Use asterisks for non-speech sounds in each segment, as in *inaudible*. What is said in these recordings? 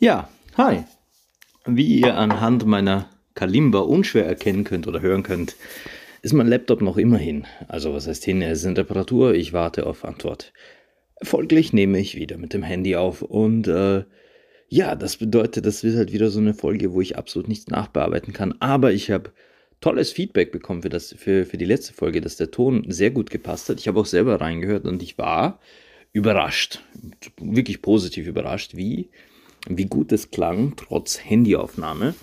Ja, hi. Wie ihr anhand meiner Kalimba unschwer erkennen könnt oder hören könnt, ist mein Laptop noch immerhin. Also was heißt hin, er ist in Reparatur, ich warte auf Antwort. Folglich nehme ich wieder mit dem Handy auf und äh, ja, das bedeutet, das wird halt wieder so eine Folge, wo ich absolut nichts nachbearbeiten kann. Aber ich habe tolles Feedback bekommen für, das, für, für die letzte Folge, dass der Ton sehr gut gepasst hat. Ich habe auch selber reingehört und ich war überrascht, wirklich positiv überrascht, wie, wie gut es klang, trotz Handyaufnahme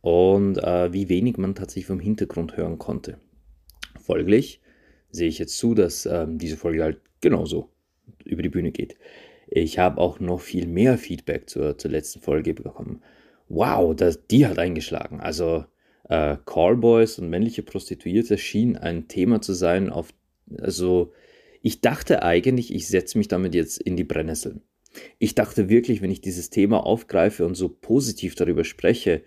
und äh, wie wenig man tatsächlich vom Hintergrund hören konnte. Folglich sehe ich jetzt zu, dass äh, diese Folge halt genauso über die Bühne geht. Ich habe auch noch viel mehr Feedback zur, zur letzten Folge bekommen. Wow, das, die hat eingeschlagen. Also äh, Callboys und männliche Prostituierte schien ein Thema zu sein, auf also ich dachte eigentlich, ich setze mich damit jetzt in die Brennnesseln. Ich dachte wirklich, wenn ich dieses Thema aufgreife und so positiv darüber spreche,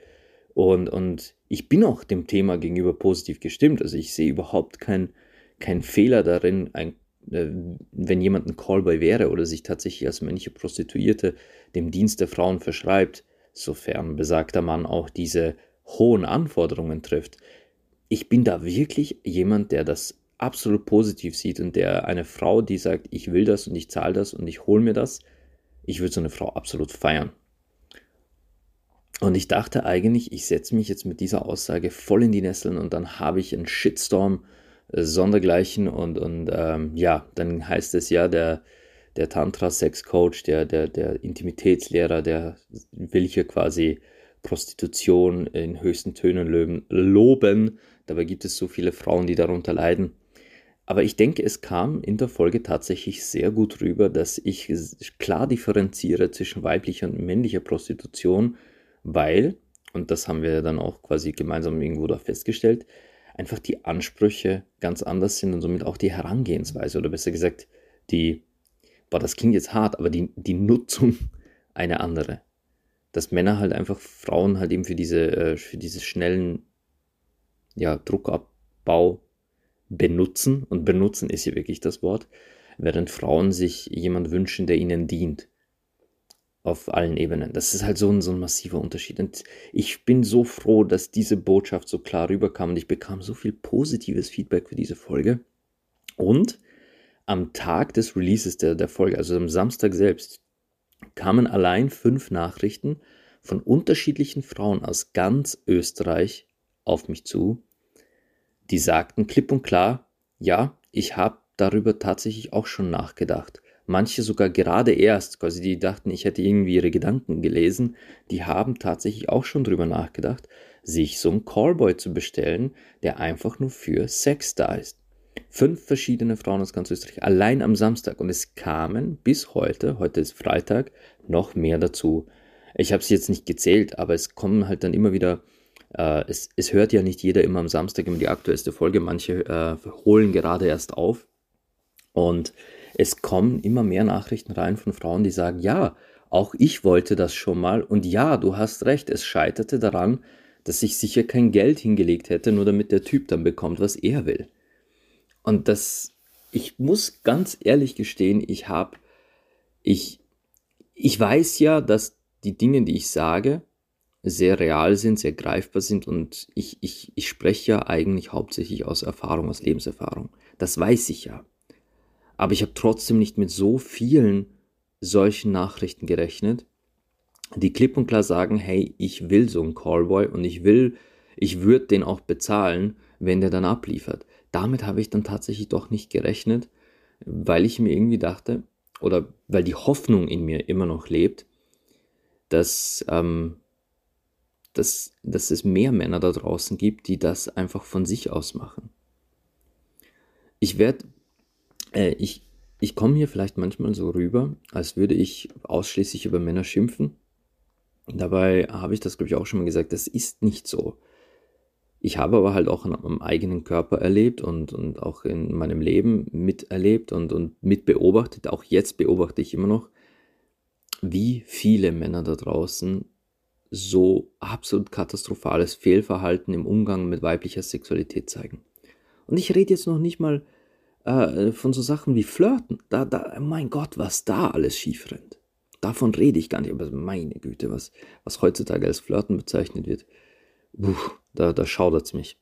und, und ich bin auch dem Thema gegenüber positiv gestimmt. Also ich sehe überhaupt keinen kein Fehler darin, ein, äh, wenn jemand ein Callboy wäre oder sich tatsächlich als männliche Prostituierte dem Dienst der Frauen verschreibt, sofern besagter Mann auch diese hohen Anforderungen trifft. Ich bin da wirklich jemand, der das absolut positiv sieht und der eine Frau, die sagt, ich will das und ich zahle das und ich hole mir das, ich würde so eine Frau absolut feiern. Und ich dachte eigentlich, ich setze mich jetzt mit dieser Aussage voll in die Nesseln und dann habe ich einen Shitstorm äh, sondergleichen und, und ähm, ja, dann heißt es ja, der, der Tantra-Sex-Coach, der, der, der Intimitätslehrer, der will hier quasi Prostitution in höchsten Tönen loben. Dabei gibt es so viele Frauen, die darunter leiden. Aber ich denke, es kam in der Folge tatsächlich sehr gut rüber, dass ich klar differenziere zwischen weiblicher und männlicher Prostitution, weil, und das haben wir dann auch quasi gemeinsam irgendwo da festgestellt, einfach die Ansprüche ganz anders sind und somit auch die Herangehensweise oder besser gesagt, die, boah, das klingt jetzt hart, aber die, die Nutzung *laughs* eine andere. Dass Männer halt einfach Frauen halt eben für diese, äh, für diese schnellen ja, Druckabbau benutzen und benutzen ist hier wirklich das Wort, während Frauen sich jemand wünschen, der ihnen dient. Auf allen Ebenen. Das ist halt so ein, so ein massiver Unterschied. Und ich bin so froh, dass diese Botschaft so klar rüberkam und ich bekam so viel positives Feedback für diese Folge. Und am Tag des Releases der, der Folge, also am Samstag selbst, kamen allein fünf Nachrichten von unterschiedlichen Frauen aus ganz Österreich auf mich zu, die sagten klipp und klar, ja, ich habe darüber tatsächlich auch schon nachgedacht. Manche sogar gerade erst, quasi die dachten, ich hätte irgendwie ihre Gedanken gelesen, die haben tatsächlich auch schon darüber nachgedacht, sich so einen Callboy zu bestellen, der einfach nur für Sex da ist. Fünf verschiedene Frauen aus ganz Österreich, allein am Samstag. Und es kamen bis heute, heute ist Freitag, noch mehr dazu. Ich habe es jetzt nicht gezählt, aber es kommen halt dann immer wieder äh, es, es, hört ja nicht jeder immer am Samstag immer die aktuellste Folge. Manche äh, holen gerade erst auf. Und es kommen immer mehr Nachrichten rein von Frauen, die sagen, ja, auch ich wollte das schon mal. Und ja, du hast recht, es scheiterte daran, dass ich sicher kein Geld hingelegt hätte, nur damit der Typ dann bekommt, was er will. Und das, ich muss ganz ehrlich gestehen, ich habe, ich, ich weiß ja, dass die Dinge, die ich sage, sehr real sind, sehr greifbar sind und ich, ich, ich spreche ja eigentlich hauptsächlich aus Erfahrung, aus Lebenserfahrung. Das weiß ich ja. Aber ich habe trotzdem nicht mit so vielen solchen Nachrichten gerechnet, die klipp und klar sagen, hey, ich will so einen Callboy und ich will, ich würde den auch bezahlen, wenn der dann abliefert. Damit habe ich dann tatsächlich doch nicht gerechnet, weil ich mir irgendwie dachte, oder weil die Hoffnung in mir immer noch lebt, dass ähm, dass, dass es mehr Männer da draußen gibt, die das einfach von sich aus machen. Ich werde, äh, ich, ich komme hier vielleicht manchmal so rüber, als würde ich ausschließlich über Männer schimpfen. Dabei habe ich das, glaube ich, auch schon mal gesagt, das ist nicht so. Ich habe aber halt auch an meinem eigenen Körper erlebt und, und auch in meinem Leben miterlebt und, und mit beobachtet, auch jetzt beobachte ich immer noch, wie viele Männer da draußen so absolut katastrophales Fehlverhalten im Umgang mit weiblicher Sexualität zeigen. Und ich rede jetzt noch nicht mal äh, von so Sachen wie Flirten. Da, da, mein Gott, was da alles schief rennt. davon rede ich gar nicht. Aber meine Güte, was, was heutzutage als Flirten bezeichnet wird, puh, da, da schaudert es mich.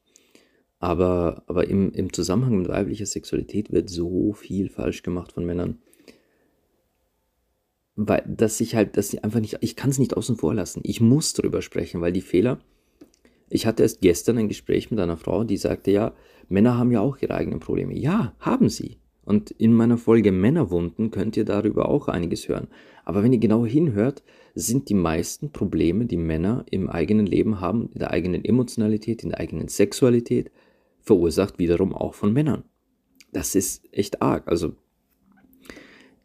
Aber, aber im, im Zusammenhang mit weiblicher Sexualität wird so viel falsch gemacht von Männern. Weil, dass ich halt, dass ich einfach nicht, ich kann es nicht außen vor lassen. Ich muss darüber sprechen, weil die Fehler, ich hatte erst gestern ein Gespräch mit einer Frau, die sagte, ja, Männer haben ja auch ihre eigenen Probleme. Ja, haben sie. Und in meiner Folge Männerwunden könnt ihr darüber auch einiges hören. Aber wenn ihr genau hinhört, sind die meisten Probleme, die Männer im eigenen Leben haben, in der eigenen Emotionalität, in der eigenen Sexualität, verursacht wiederum auch von Männern. Das ist echt arg. Also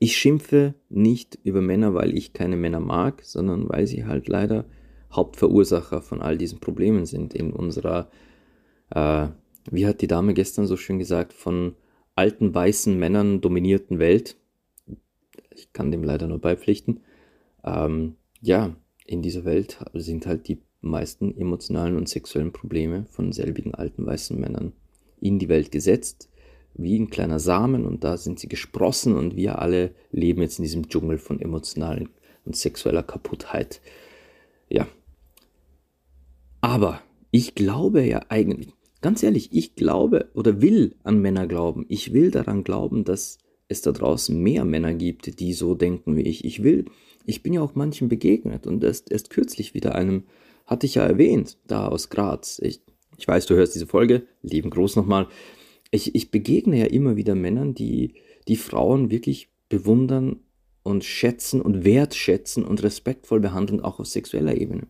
ich schimpfe nicht über Männer, weil ich keine Männer mag, sondern weil sie halt leider Hauptverursacher von all diesen Problemen sind in unserer, äh, wie hat die Dame gestern so schön gesagt, von alten weißen Männern dominierten Welt. Ich kann dem leider nur beipflichten. Ähm, ja, in dieser Welt sind halt die meisten emotionalen und sexuellen Probleme von selbigen alten weißen Männern in die Welt gesetzt, wie ein kleiner Samen und da sind sie gesprossen und wir alle leben jetzt in diesem Dschungel von emotionalen und sexueller Kaputtheit. Ja. Aber ich glaube ja eigentlich, ganz ehrlich, ich glaube oder will an Männer glauben. Ich will daran glauben, dass es da draußen mehr Männer gibt, die so denken wie ich. Ich will, ich bin ja auch manchen begegnet und erst, erst kürzlich wieder einem hatte ich ja erwähnt, da aus Graz. Ich, ich weiß, du hörst diese Folge, lieben Groß nochmal. Ich, ich begegne ja immer wieder Männern, die die Frauen wirklich bewundern und schätzen und wertschätzen und respektvoll behandeln, auch auf sexueller Ebene.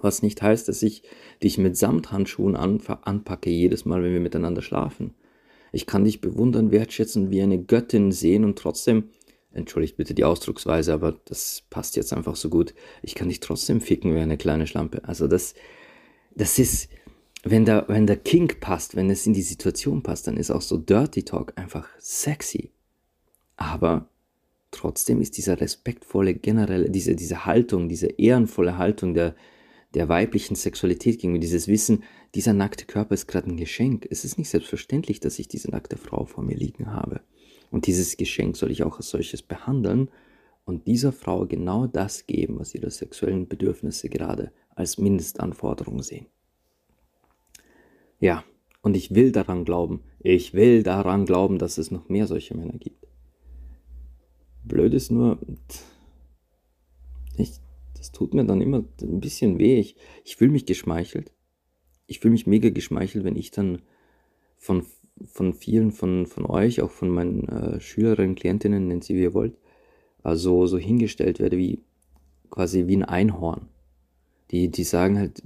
Was nicht heißt, dass ich dich mit Samthandschuhen an, anpacke jedes Mal, wenn wir miteinander schlafen. Ich kann dich bewundern, wertschätzen, wie eine Göttin sehen und trotzdem entschuldigt bitte die Ausdrucksweise, aber das passt jetzt einfach so gut. Ich kann dich trotzdem ficken wie eine kleine Schlampe. Also das, das ist, wenn der, wenn der King passt, wenn es in die Situation passt, dann ist auch so Dirty Talk einfach sexy. Aber trotzdem ist dieser respektvolle generelle, diese, diese Haltung, diese ehrenvolle Haltung der, der weiblichen Sexualität gegenüber, dieses Wissen, dieser nackte Körper ist gerade ein Geschenk. Es ist nicht selbstverständlich, dass ich diese nackte Frau vor mir liegen habe. Und dieses Geschenk soll ich auch als solches behandeln und dieser Frau genau das geben, was ihre sexuellen Bedürfnisse gerade als Mindestanforderung sehen. Ja, und ich will daran glauben, ich will daran glauben, dass es noch mehr solche Männer gibt. Blöd ist nur, ich, das tut mir dann immer ein bisschen weh. Ich, ich fühle mich geschmeichelt. Ich fühle mich mega geschmeichelt, wenn ich dann von von vielen von, von euch, auch von meinen äh, Schülerinnen, Klientinnen, nennt sie wie ihr wollt, also so hingestellt werde wie quasi wie ein Einhorn. Die, die sagen halt,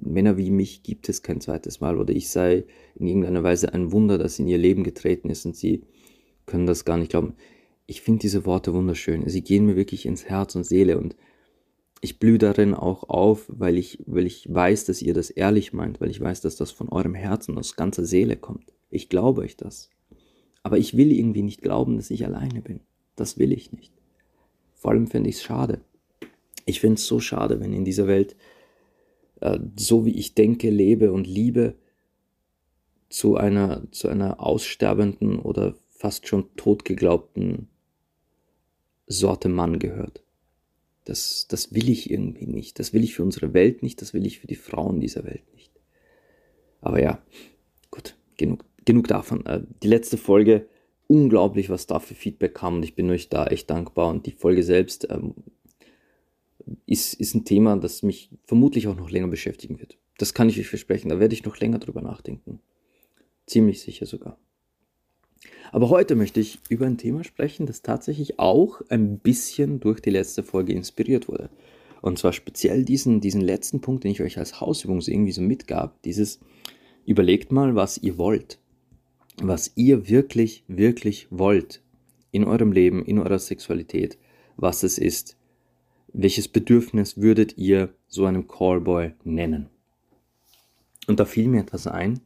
Männer wie mich gibt es kein zweites Mal oder ich sei in irgendeiner Weise ein Wunder, das in ihr Leben getreten ist und sie können das gar nicht glauben. Ich finde diese Worte wunderschön. Sie gehen mir wirklich ins Herz und Seele und ich blühe darin auch auf, weil ich, weil ich weiß, dass ihr das ehrlich meint, weil ich weiß, dass das von eurem Herzen aus ganzer Seele kommt. Ich glaube euch das. Aber ich will irgendwie nicht glauben, dass ich alleine bin. Das will ich nicht. Vor allem finde ich es schade. Ich finde es so schade, wenn in dieser Welt, äh, so wie ich denke, lebe und liebe, zu einer, zu einer aussterbenden oder fast schon totgeglaubten Sorte Mann gehört. Das, das will ich irgendwie nicht. Das will ich für unsere Welt nicht. Das will ich für die Frauen dieser Welt nicht. Aber ja, gut, genug genug davon. Äh, die letzte Folge, unglaublich, was da für Feedback kam und ich bin euch da echt dankbar. Und die Folge selbst ähm, ist, ist ein Thema, das mich vermutlich auch noch länger beschäftigen wird. Das kann ich euch versprechen. Da werde ich noch länger drüber nachdenken. Ziemlich sicher sogar. Aber heute möchte ich über ein Thema sprechen, das tatsächlich auch ein bisschen durch die letzte Folge inspiriert wurde. Und zwar speziell diesen, diesen letzten Punkt, den ich euch als Hausübung so irgendwie so mitgab. Dieses, überlegt mal, was ihr wollt was ihr wirklich, wirklich wollt in eurem Leben, in eurer Sexualität, was es ist. Welches Bedürfnis würdet ihr so einem Callboy nennen? Und da fiel mir etwas ein.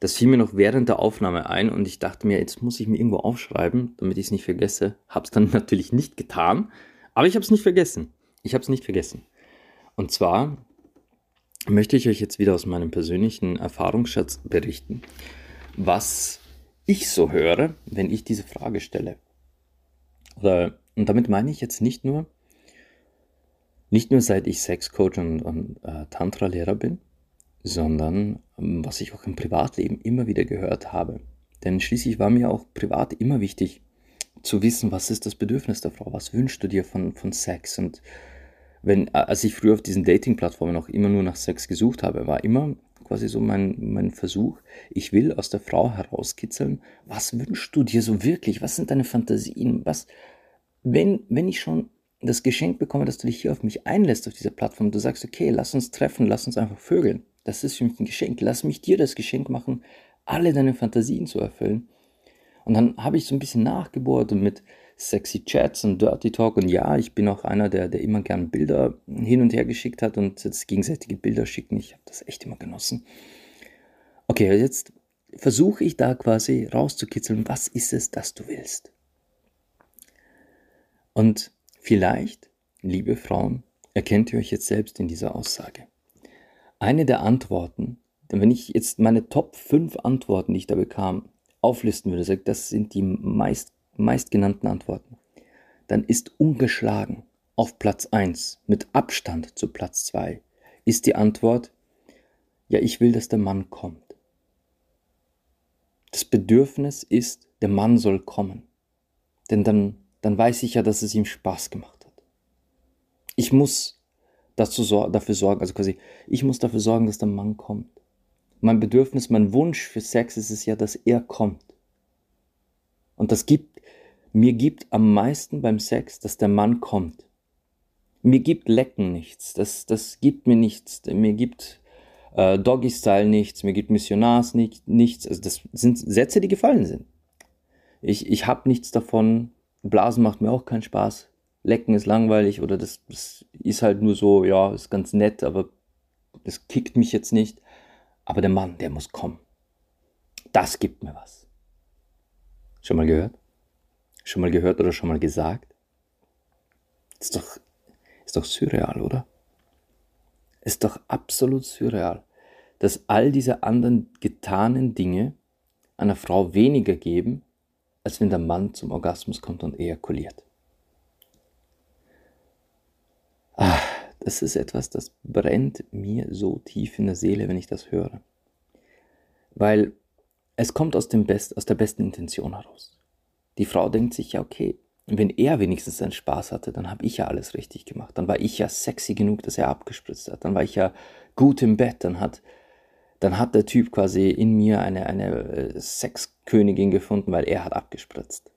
Das fiel mir noch während der Aufnahme ein und ich dachte mir, jetzt muss ich mir irgendwo aufschreiben, damit ich es nicht vergesse. Hab's dann *laughs* natürlich nicht getan, aber ich habe es nicht vergessen. Ich habe es nicht vergessen. Und zwar möchte ich euch jetzt wieder aus meinem persönlichen Erfahrungsschatz berichten was ich so höre, wenn ich diese Frage stelle. Oder, und damit meine ich jetzt nicht nur Nicht nur seit ich Sexcoach und, und äh, Tantra-Lehrer bin, sondern ähm, was ich auch im Privatleben immer wieder gehört habe. Denn schließlich war mir auch privat immer wichtig zu wissen, was ist das Bedürfnis der Frau, was wünschst du dir von, von Sex. Und wenn, als ich früher auf diesen Dating-Plattformen auch immer nur nach Sex gesucht habe, war immer quasi so mein, mein Versuch, ich will aus der Frau herauskitzeln, was wünschst du dir so wirklich, was sind deine Fantasien, was, wenn, wenn ich schon das Geschenk bekomme, dass du dich hier auf mich einlässt, auf dieser Plattform, du sagst, okay, lass uns treffen, lass uns einfach vögeln, das ist für mich ein Geschenk, lass mich dir das Geschenk machen, alle deine Fantasien zu erfüllen. Und dann habe ich so ein bisschen nachgebohrt mit sexy Chats und Dirty Talk. Und ja, ich bin auch einer, der, der immer gern Bilder hin und her geschickt hat und jetzt gegenseitige Bilder schicken. Ich habe das echt immer genossen. Okay, jetzt versuche ich da quasi rauszukitzeln, was ist es, das du willst. Und vielleicht, liebe Frauen, erkennt ihr euch jetzt selbst in dieser Aussage. Eine der Antworten, wenn ich jetzt meine Top 5 Antworten, die ich da bekam, auflisten würde, das sind die meist meistgenannten Antworten, dann ist ungeschlagen auf Platz 1 mit Abstand zu Platz 2 ist die Antwort, ja, ich will, dass der Mann kommt. Das Bedürfnis ist, der Mann soll kommen. Denn dann, dann weiß ich ja, dass es ihm Spaß gemacht hat. Ich muss dazu, dafür sorgen, also quasi, ich muss dafür sorgen, dass der Mann kommt. Mein Bedürfnis, mein Wunsch für Sex ist es ja, dass er kommt. Und das gibt mir gibt am meisten beim Sex, dass der Mann kommt. Mir gibt Lecken nichts. Das, das gibt mir nichts. Mir gibt äh, Doggy-Style nichts. Mir gibt Missionars nicht, nichts. Also das sind Sätze, die gefallen sind. Ich, ich habe nichts davon. Blasen macht mir auch keinen Spaß. Lecken ist langweilig oder das, das ist halt nur so, ja, ist ganz nett, aber das kickt mich jetzt nicht. Aber der Mann, der muss kommen. Das gibt mir was. Schon mal gehört? Schon mal gehört oder schon mal gesagt? Ist doch, ist doch surreal, oder? Ist doch absolut surreal, dass all diese anderen getanen Dinge einer Frau weniger geben, als wenn der Mann zum Orgasmus kommt und ejakuliert. Ah, das ist etwas, das brennt mir so tief in der Seele, wenn ich das höre. Weil es kommt aus, dem Best, aus der besten Intention heraus. Die Frau denkt sich ja, okay, wenn er wenigstens seinen Spaß hatte, dann habe ich ja alles richtig gemacht. Dann war ich ja sexy genug, dass er abgespritzt hat. Dann war ich ja gut im Bett. Dann hat, dann hat der Typ quasi in mir eine, eine äh, Sexkönigin gefunden, weil er hat abgespritzt.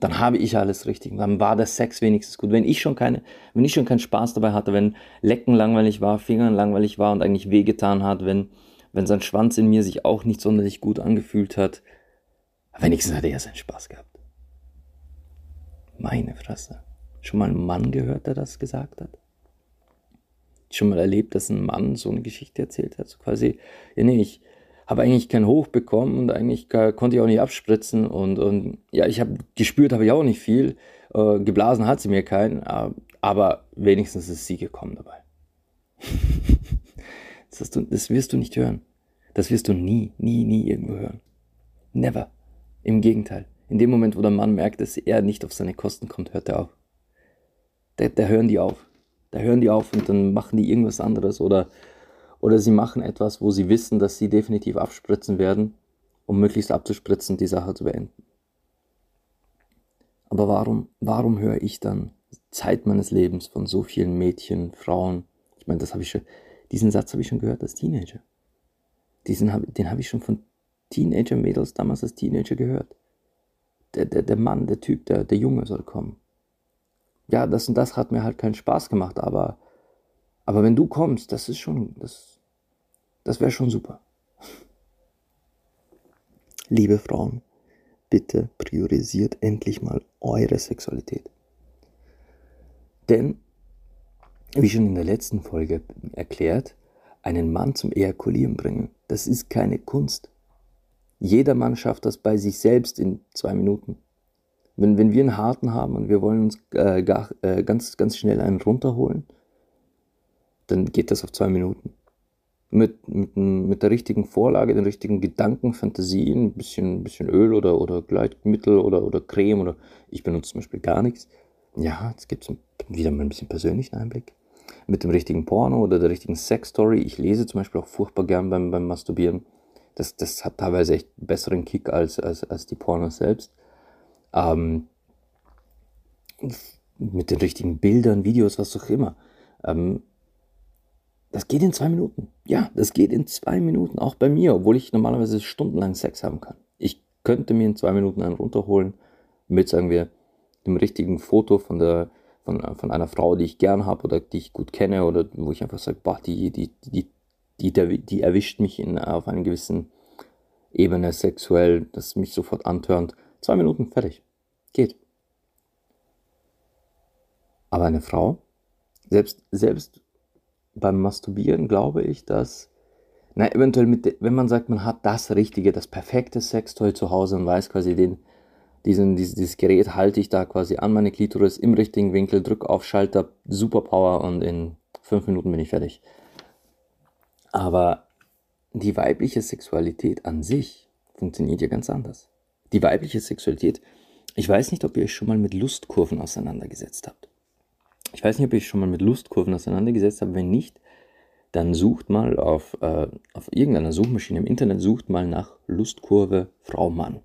Dann habe ich alles richtig. Dann war der Sex wenigstens gut. Wenn ich schon keine, wenn ich schon keinen Spaß dabei hatte, wenn Lecken langweilig war, Fingern langweilig war und eigentlich wehgetan hat, wenn, wenn sein Schwanz in mir sich auch nicht sonderlich gut angefühlt hat, wenigstens hat er seinen Spaß gehabt. Meine Fresse. Schon mal einen Mann gehört, der das gesagt hat? Schon mal erlebt, dass ein Mann so eine Geschichte erzählt hat? So quasi, ja, nee, ich habe eigentlich kein Hoch bekommen und eigentlich konnte ich auch nicht abspritzen und, und ja, ich habe gespürt, habe ich auch nicht viel. Äh, geblasen hat sie mir keinen, aber wenigstens ist sie gekommen dabei. *laughs* das, du, das wirst du nicht hören. Das wirst du nie, nie, nie irgendwo hören. Never. Im Gegenteil. In dem Moment, wo der Mann merkt, dass er nicht auf seine Kosten kommt, hört er auf. Da, da hören die auf. Da hören die auf und dann machen die irgendwas anderes oder, oder sie machen etwas, wo sie wissen, dass sie definitiv abspritzen werden, um möglichst abzuspritzen die Sache zu beenden. Aber warum, warum höre ich dann Zeit meines Lebens von so vielen Mädchen, Frauen? Ich meine, das habe ich schon, diesen Satz habe ich schon gehört als Teenager. Diesen, den habe ich schon von Teenager-Mädels damals als Teenager gehört der, der, der Mann, der Typ, der, der Junge soll kommen. Ja, das und das hat mir halt keinen Spaß gemacht, aber, aber wenn du kommst, das ist schon, das, das wäre schon super. Liebe Frauen, bitte priorisiert endlich mal eure Sexualität. Denn, wie schon in der letzten Folge erklärt, einen Mann zum Ejakulieren bringen, das ist keine Kunst. Jeder Mann schafft das bei sich selbst in zwei Minuten. Wenn, wenn wir einen harten haben und wir wollen uns äh, gar, äh, ganz, ganz schnell einen runterholen, dann geht das auf zwei Minuten. Mit, mit, mit der richtigen Vorlage, den richtigen Gedanken, Fantasien, ein bisschen, bisschen Öl oder, oder Gleitmittel oder, oder Creme oder ich benutze zum Beispiel gar nichts. Ja, jetzt gibt es wieder mal ein bisschen persönlichen Einblick. mit dem richtigen Porno oder der richtigen Sexstory. Ich lese zum Beispiel auch furchtbar gern beim, beim Masturbieren. Das, das hat teilweise echt besseren Kick als, als, als die Pornos selbst. Ähm, mit den richtigen Bildern, Videos, was auch immer. Ähm, das geht in zwei Minuten. Ja, das geht in zwei Minuten, auch bei mir, obwohl ich normalerweise stundenlang Sex haben kann. Ich könnte mir in zwei Minuten einen runterholen mit, sagen wir, dem richtigen Foto von der von, von einer Frau, die ich gern habe oder die ich gut kenne oder wo ich einfach sage, boah, die, die, die, die, die, die erwischt mich in, auf einer gewissen Ebene sexuell, das mich sofort antörnt. Zwei Minuten, fertig. Geht. Aber eine Frau, selbst, selbst beim Masturbieren glaube ich, dass, na, eventuell mit, wenn man sagt, man hat das Richtige, das perfekte Sextoy zu Hause und weiß quasi den, diesen, dieses, dieses Gerät halte ich da quasi an meine Klitoris im richtigen Winkel, drücke auf Schalter, Superpower und in fünf Minuten bin ich fertig. Aber die weibliche Sexualität an sich funktioniert ja ganz anders. Die weibliche Sexualität, ich weiß nicht, ob ihr euch schon mal mit Lustkurven auseinandergesetzt habt. Ich weiß nicht, ob ich schon mal mit Lustkurven auseinandergesetzt habe. Wenn nicht, dann sucht mal auf, äh, auf irgendeiner Suchmaschine im Internet, sucht mal nach Lustkurve Frau Mann.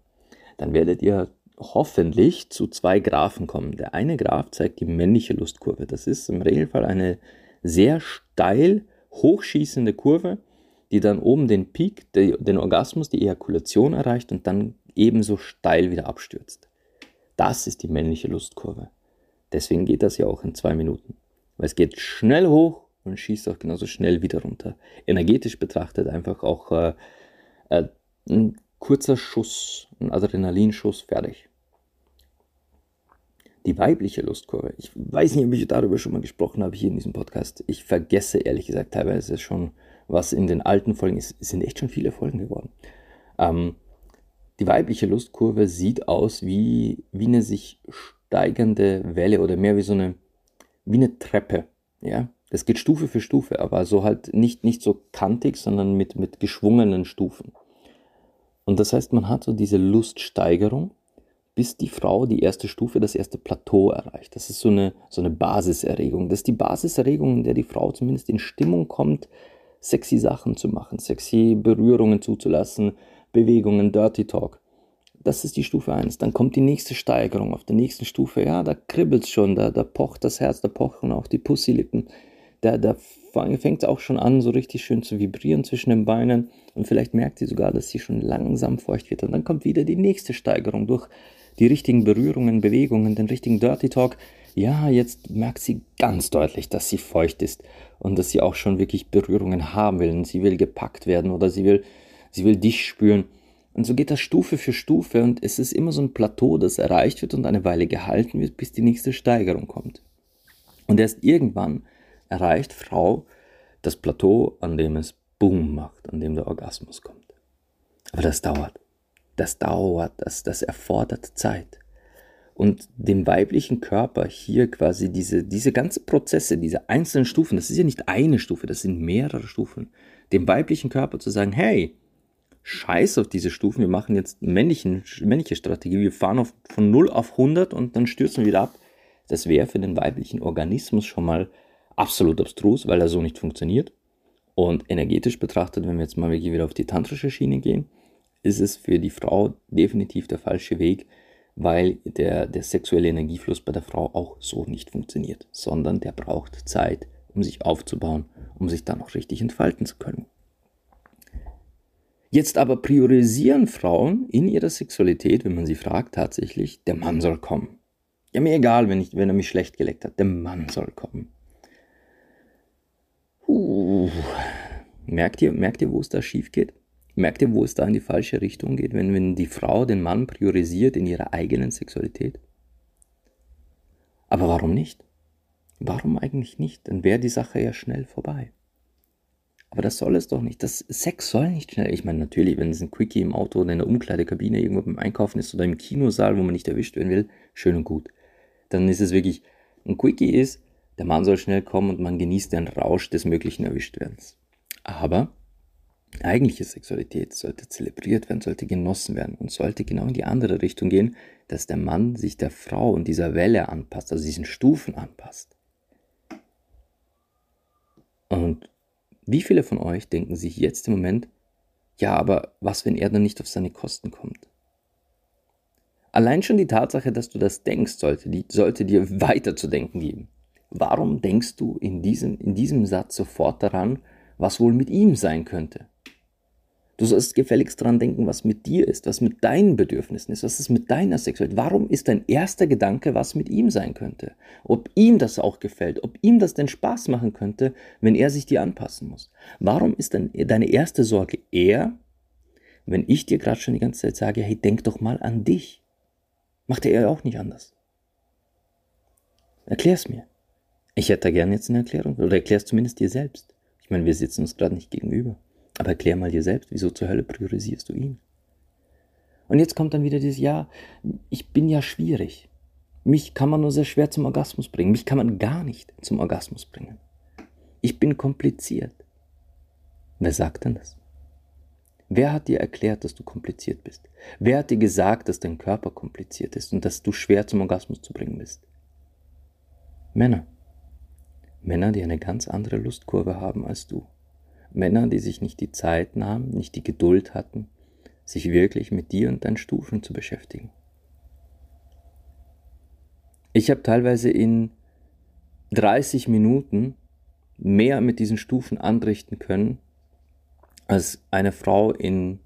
Dann werdet ihr hoffentlich zu zwei Graphen kommen. Der eine Graph zeigt die männliche Lustkurve. Das ist im Regelfall eine sehr steil hochschießende Kurve, die dann oben den Peak, den Orgasmus, die Ejakulation erreicht und dann ebenso steil wieder abstürzt. Das ist die männliche Lustkurve. Deswegen geht das ja auch in zwei Minuten. Weil es geht schnell hoch und schießt auch genauso schnell wieder runter. Energetisch betrachtet einfach auch äh, äh, ein kurzer Schuss, ein Adrenalinschuss, fertig. Die weibliche Lustkurve. Ich weiß nicht, ob ich darüber schon mal gesprochen habe hier in diesem Podcast. Ich vergesse ehrlich gesagt teilweise schon, was in den alten Folgen ist. Es sind echt schon viele Folgen geworden. Ähm, die weibliche Lustkurve sieht aus wie, wie eine sich steigende Welle oder mehr wie so eine, wie eine Treppe. Ja, das geht Stufe für Stufe, aber so halt nicht, nicht so kantig, sondern mit, mit geschwungenen Stufen. Und das heißt, man hat so diese Luststeigerung, bis die Frau die erste Stufe, das erste Plateau erreicht. Das ist so eine, so eine Basiserregung. Das ist die Basiserregung, in der die Frau zumindest in Stimmung kommt, sexy Sachen zu machen, sexy Berührungen zuzulassen, Bewegungen, Dirty Talk. Das ist die Stufe 1. Dann kommt die nächste Steigerung. Auf der nächsten Stufe, ja, da kribbelt es schon, da, da pocht das Herz, da pochen auch die Pussylippen. Da, da fängt es auch schon an, so richtig schön zu vibrieren zwischen den Beinen. Und vielleicht merkt sie sogar, dass sie schon langsam feucht wird. Und dann kommt wieder die nächste Steigerung durch die richtigen Berührungen, Bewegungen, den richtigen Dirty Talk. Ja, jetzt merkt sie ganz deutlich, dass sie feucht ist und dass sie auch schon wirklich Berührungen haben will. Und sie will gepackt werden oder sie will, sie will dich spüren. Und so geht das Stufe für Stufe und es ist immer so ein Plateau, das erreicht wird und eine Weile gehalten wird, bis die nächste Steigerung kommt. Und erst irgendwann erreicht Frau das Plateau, an dem es Boom macht, an dem der Orgasmus kommt. Aber das dauert. Das dauert, das, das erfordert Zeit. Und dem weiblichen Körper hier quasi diese, diese ganzen Prozesse, diese einzelnen Stufen, das ist ja nicht eine Stufe, das sind mehrere Stufen, dem weiblichen Körper zu sagen, hey, scheiß auf diese Stufen, wir machen jetzt männlichen, männliche Strategie, wir fahren auf, von 0 auf 100 und dann stürzen wir wieder ab. Das wäre für den weiblichen Organismus schon mal absolut abstrus, weil er so nicht funktioniert. Und energetisch betrachtet, wenn wir jetzt mal wirklich wieder auf die tantrische Schiene gehen, ist es für die Frau definitiv der falsche Weg, weil der, der sexuelle Energiefluss bei der Frau auch so nicht funktioniert, sondern der braucht Zeit, um sich aufzubauen, um sich dann auch richtig entfalten zu können. Jetzt aber priorisieren Frauen in ihrer Sexualität, wenn man sie fragt, tatsächlich, der Mann soll kommen. Ja, mir egal, wenn, ich, wenn er mich schlecht geleckt hat, der Mann soll kommen. Uh, merkt, ihr, merkt ihr, wo es da schief geht? Merkt ihr, wo es da in die falsche Richtung geht, wenn, wenn die Frau den Mann priorisiert in ihrer eigenen Sexualität? Aber warum nicht? Warum eigentlich nicht? Dann wäre die Sache ja schnell vorbei. Aber das soll es doch nicht. Das Sex soll nicht schnell. Ich meine, natürlich, wenn es ein Quickie im Auto oder in der Umkleidekabine irgendwo beim Einkaufen ist oder im Kinosaal, wo man nicht erwischt werden will, schön und gut. Dann ist es wirklich, ein Quickie ist, der Mann soll schnell kommen und man genießt den Rausch des möglichen Erwischtwerdens. Aber eigentliche Sexualität sollte zelebriert werden, sollte genossen werden und sollte genau in die andere Richtung gehen, dass der Mann sich der Frau und dieser Welle anpasst, also diesen Stufen anpasst. Und wie viele von euch denken sich jetzt im Moment, ja, aber was, wenn er dann nicht auf seine Kosten kommt? Allein schon die Tatsache, dass du das denkst, sollte, die, sollte dir *laughs* weiter zu denken geben. Warum denkst du in diesem, in diesem Satz sofort daran, was wohl mit ihm sein könnte? Du sollst gefälligst daran denken, was mit dir ist, was mit deinen Bedürfnissen ist, was ist mit deiner Sexualität. Warum ist dein erster Gedanke, was mit ihm sein könnte? Ob ihm das auch gefällt, ob ihm das denn Spaß machen könnte, wenn er sich dir anpassen muss. Warum ist dann deine erste Sorge er, wenn ich dir gerade schon die ganze Zeit sage, hey, denk doch mal an dich. Macht er auch nicht anders. Erklär's mir. Ich hätte da gerne jetzt eine Erklärung. Oder erklär's zumindest dir selbst. Ich meine, wir sitzen uns gerade nicht gegenüber. Aber erklär mal dir selbst, wieso zur Hölle priorisierst du ihn? Und jetzt kommt dann wieder dieses, ja, ich bin ja schwierig. Mich kann man nur sehr schwer zum Orgasmus bringen. Mich kann man gar nicht zum Orgasmus bringen. Ich bin kompliziert. Wer sagt denn das? Wer hat dir erklärt, dass du kompliziert bist? Wer hat dir gesagt, dass dein Körper kompliziert ist und dass du schwer zum Orgasmus zu bringen bist? Männer. Männer, die eine ganz andere Lustkurve haben als du. Männer, die sich nicht die Zeit nahmen, nicht die Geduld hatten, sich wirklich mit dir und deinen Stufen zu beschäftigen. Ich habe teilweise in 30 Minuten mehr mit diesen Stufen anrichten können, als eine Frau in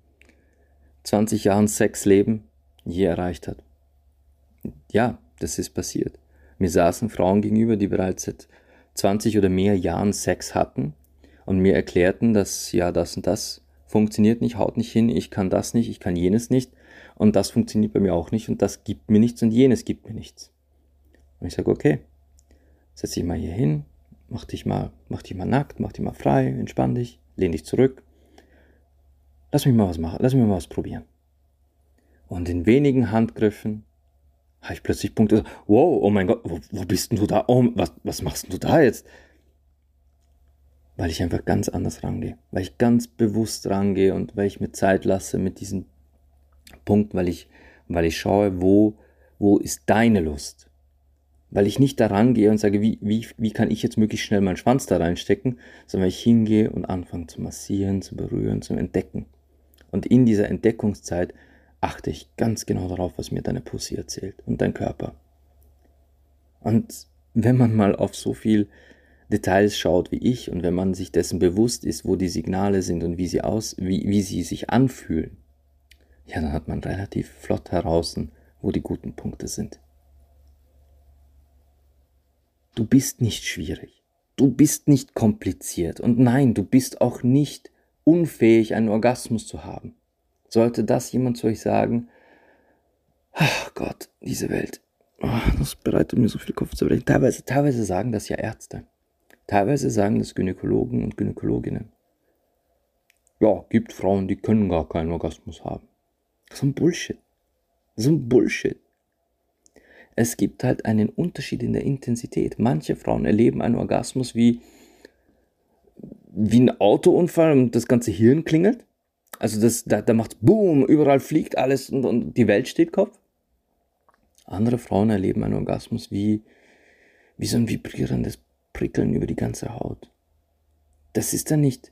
20 Jahren Sexleben je erreicht hat. Ja, das ist passiert. Mir saßen Frauen gegenüber, die bereits seit 20 oder mehr Jahren Sex hatten und mir erklärten, dass ja das und das funktioniert nicht, haut nicht hin, ich kann das nicht, ich kann jenes nicht und das funktioniert bei mir auch nicht und das gibt mir nichts und jenes gibt mir nichts. Und ich sage, okay, setz dich mal hier hin, mach dich mal, mach dich mal nackt, mach dich mal frei, entspann dich, lehn dich zurück. Lass mich mal was machen, lass mich mal was probieren. Und in wenigen Handgriffen habe ich plötzlich Punkte, wow, oh mein Gott, wo, wo bist denn du da? Oh, was, was machst du da jetzt? Weil ich einfach ganz anders rangehe, weil ich ganz bewusst rangehe und weil ich mir Zeit lasse mit diesem Punkt, weil ich, weil ich schaue, wo, wo ist deine Lust? Weil ich nicht da rangehe und sage, wie, wie, wie kann ich jetzt möglichst schnell meinen Schwanz da reinstecken, sondern weil ich hingehe und anfange zu massieren, zu berühren, zu entdecken. Und in dieser Entdeckungszeit achte ich ganz genau darauf, was mir deine Pussy erzählt und dein Körper. Und wenn man mal auf so viel Details schaut wie ich und wenn man sich dessen bewusst ist, wo die Signale sind und wie sie aus, wie, wie sie sich anfühlen, ja, dann hat man relativ flott heraus, wo die guten Punkte sind. Du bist nicht schwierig. Du bist nicht kompliziert. Und nein, du bist auch nicht unfähig, einen Orgasmus zu haben. Sollte das jemand zu euch sagen, ach Gott, diese Welt, oh, das bereitet mir so viel Kopfzerbrechen. Teilweise, teilweise sagen das ja Ärzte. Teilweise sagen das Gynäkologen und Gynäkologinnen. Ja, gibt Frauen, die können gar keinen Orgasmus haben. So ein Bullshit. So ein Bullshit. Es gibt halt einen Unterschied in der Intensität. Manche Frauen erleben einen Orgasmus wie, wie ein Autounfall und das ganze Hirn klingelt. Also das, da, da macht Boom, überall fliegt alles und, und die Welt steht Kopf. Andere Frauen erleben einen Orgasmus wie, wie so ein vibrierendes prickeln über die ganze Haut. Das ist dann nicht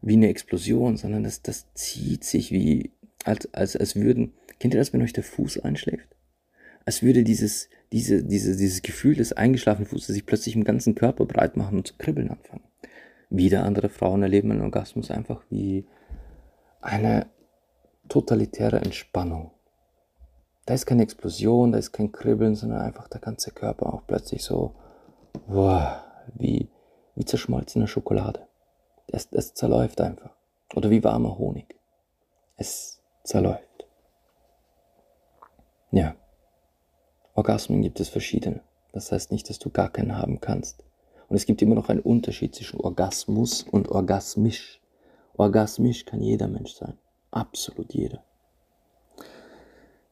wie eine Explosion, sondern das, das zieht sich wie, als, als, als würden, kennt ihr das, wenn euch der Fuß einschläft? Als würde dieses, diese, diese, dieses Gefühl des eingeschlafenen Fußes sich plötzlich im ganzen Körper breit machen und zu kribbeln anfangen. Wieder andere Frauen erleben einen Orgasmus einfach wie eine totalitäre Entspannung. Da ist keine Explosion, da ist kein Kribbeln, sondern einfach der ganze Körper auch plötzlich so, wow, wie, wie zerschmolzene Schokolade. Es, es zerläuft einfach. Oder wie warmer Honig. Es zerläuft. Ja. Orgasmen gibt es verschiedene. Das heißt nicht, dass du gar keinen haben kannst. Und es gibt immer noch einen Unterschied zwischen Orgasmus und orgasmisch. Orgasmisch kann jeder Mensch sein. Absolut jeder.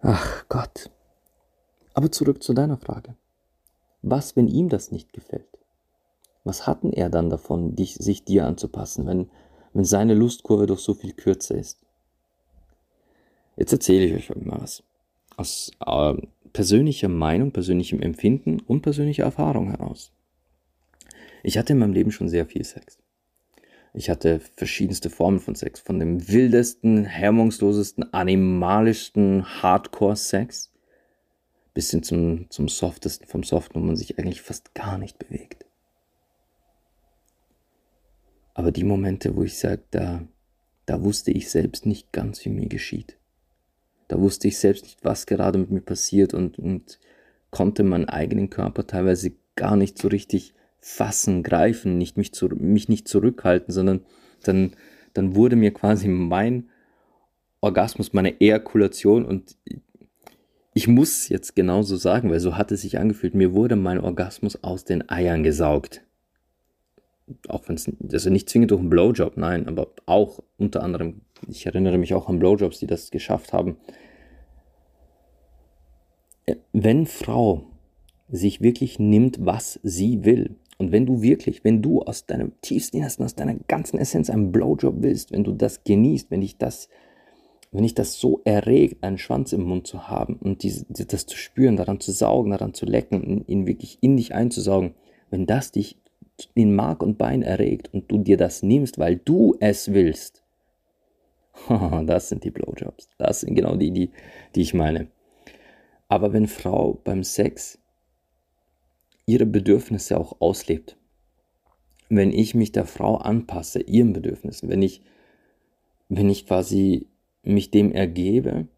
Ach Gott. Aber zurück zu deiner Frage. Was, wenn ihm das nicht gefällt? Was hatten er dann davon, dich, sich dir anzupassen, wenn, wenn seine Lustkurve doch so viel kürzer ist? Jetzt erzähle ich euch mal was. Aus äh, persönlicher Meinung, persönlichem Empfinden und persönlicher Erfahrung heraus. Ich hatte in meinem Leben schon sehr viel Sex. Ich hatte verschiedenste Formen von Sex, von dem wildesten, hemmungslosesten, animalischsten Hardcore-Sex bis hin zum, zum softesten vom Soften, wo man sich eigentlich fast gar nicht bewegt. Aber die Momente, wo ich sage, da, da wusste ich selbst nicht ganz, wie mir geschieht. Da wusste ich selbst nicht, was gerade mit mir passiert und, und konnte meinen eigenen Körper teilweise gar nicht so richtig fassen, greifen, nicht mich, zu, mich nicht zurückhalten, sondern dann, dann wurde mir quasi mein Orgasmus, meine Ejakulation und ich muss jetzt genauso sagen, weil so hat es sich angefühlt, mir wurde mein Orgasmus aus den Eiern gesaugt. Auch wenn es, also nicht zwingend durch einen Blowjob, nein, aber auch unter anderem, ich erinnere mich auch an Blowjobs, die das geschafft haben. Wenn Frau sich wirklich nimmt, was sie will, und wenn du wirklich, wenn du aus deinem tiefsten Innersten, aus deiner ganzen Essenz einen Blowjob willst, wenn du das genießt, wenn dich das, wenn dich das so erregt, einen Schwanz im Mund zu haben und diese, das zu spüren, daran zu saugen, daran zu lecken, ihn wirklich in dich einzusaugen, wenn das dich in Mark und Bein erregt und du dir das nimmst, weil du es willst, *laughs* das sind die Blowjobs. Das sind genau die, die, die ich meine. Aber wenn Frau beim Sex ihre Bedürfnisse auch auslebt. Wenn ich mich der Frau anpasse, ihren Bedürfnissen, wenn ich, wenn ich quasi mich dem ergebe,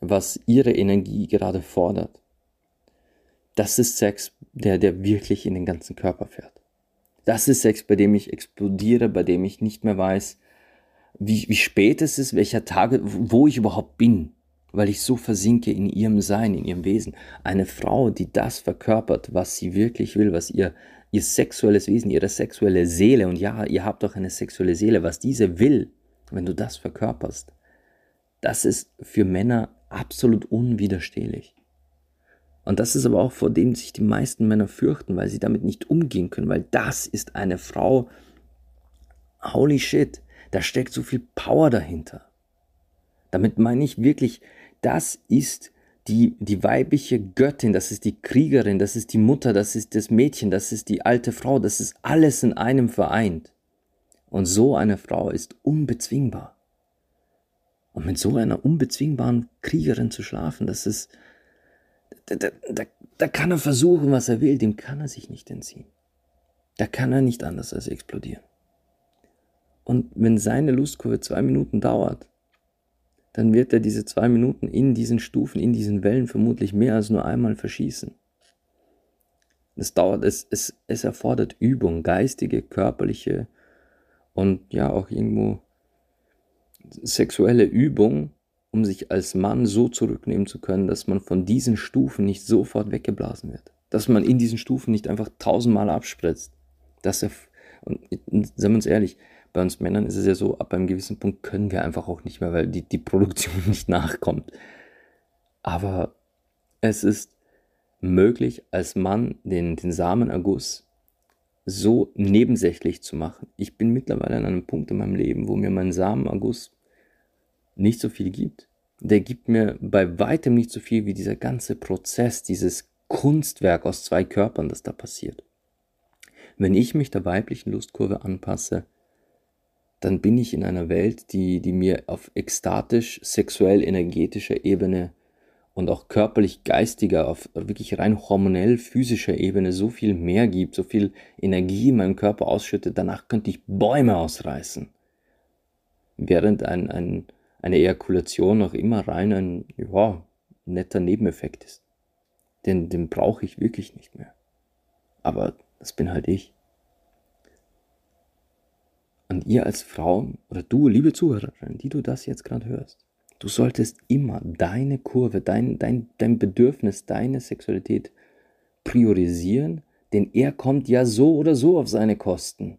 was ihre Energie gerade fordert, das ist Sex, der, der wirklich in den ganzen Körper fährt. Das ist Sex, bei dem ich explodiere, bei dem ich nicht mehr weiß, wie, wie spät es ist, welcher Tag, wo ich überhaupt bin weil ich so versinke in ihrem Sein, in ihrem Wesen. Eine Frau, die das verkörpert, was sie wirklich will, was ihr, ihr sexuelles Wesen, ihre sexuelle Seele, und ja, ihr habt doch eine sexuelle Seele, was diese will, wenn du das verkörperst, das ist für Männer absolut unwiderstehlich. Und das ist aber auch vor dem sich die meisten Männer fürchten, weil sie damit nicht umgehen können, weil das ist eine Frau, holy shit, da steckt so viel Power dahinter. Damit meine ich wirklich das ist die, die weibliche Göttin, das ist die Kriegerin, das ist die Mutter, das ist das Mädchen, das ist die alte Frau, das ist alles in einem vereint. Und so eine Frau ist unbezwingbar. Und mit so einer unbezwingbaren Kriegerin zu schlafen, das ist, da, da, da, kann er versuchen, was er will, dem kann er sich nicht entziehen. Da kann er nicht anders als explodieren. Und wenn seine Lustkurve zwei Minuten dauert, dann wird er diese zwei Minuten in diesen Stufen, in diesen Wellen vermutlich mehr als nur einmal verschießen. Es dauert, es, es, es erfordert Übung, geistige, körperliche und ja auch irgendwo sexuelle Übung, um sich als Mann so zurücknehmen zu können, dass man von diesen Stufen nicht sofort weggeblasen wird. Dass man in diesen Stufen nicht einfach tausendmal abspritzt. Dass er, und seien wir uns ehrlich, bei uns Männern ist es ja so, ab einem gewissen Punkt können wir einfach auch nicht mehr, weil die, die Produktion *laughs* nicht nachkommt. Aber es ist möglich, als Mann den, den Samenerguss so nebensächlich zu machen. Ich bin mittlerweile an einem Punkt in meinem Leben, wo mir mein Samenerguss nicht so viel gibt. Der gibt mir bei weitem nicht so viel wie dieser ganze Prozess, dieses Kunstwerk aus zwei Körpern, das da passiert. Wenn ich mich der weiblichen Lustkurve anpasse, dann bin ich in einer Welt, die, die mir auf ekstatisch, sexuell, energetischer Ebene und auch körperlich, geistiger, auf wirklich rein hormonell, physischer Ebene so viel mehr gibt, so viel Energie in meinem Körper ausschüttet, danach könnte ich Bäume ausreißen. Während ein, ein, eine Ejakulation noch immer rein ein ja, netter Nebeneffekt ist. Den, den brauche ich wirklich nicht mehr. Aber das bin halt ich. Und ihr als Frau oder du, liebe Zuhörerin, die du das jetzt gerade hörst, du solltest immer deine Kurve, dein, dein, dein Bedürfnis, deine Sexualität priorisieren, denn er kommt ja so oder so auf seine Kosten.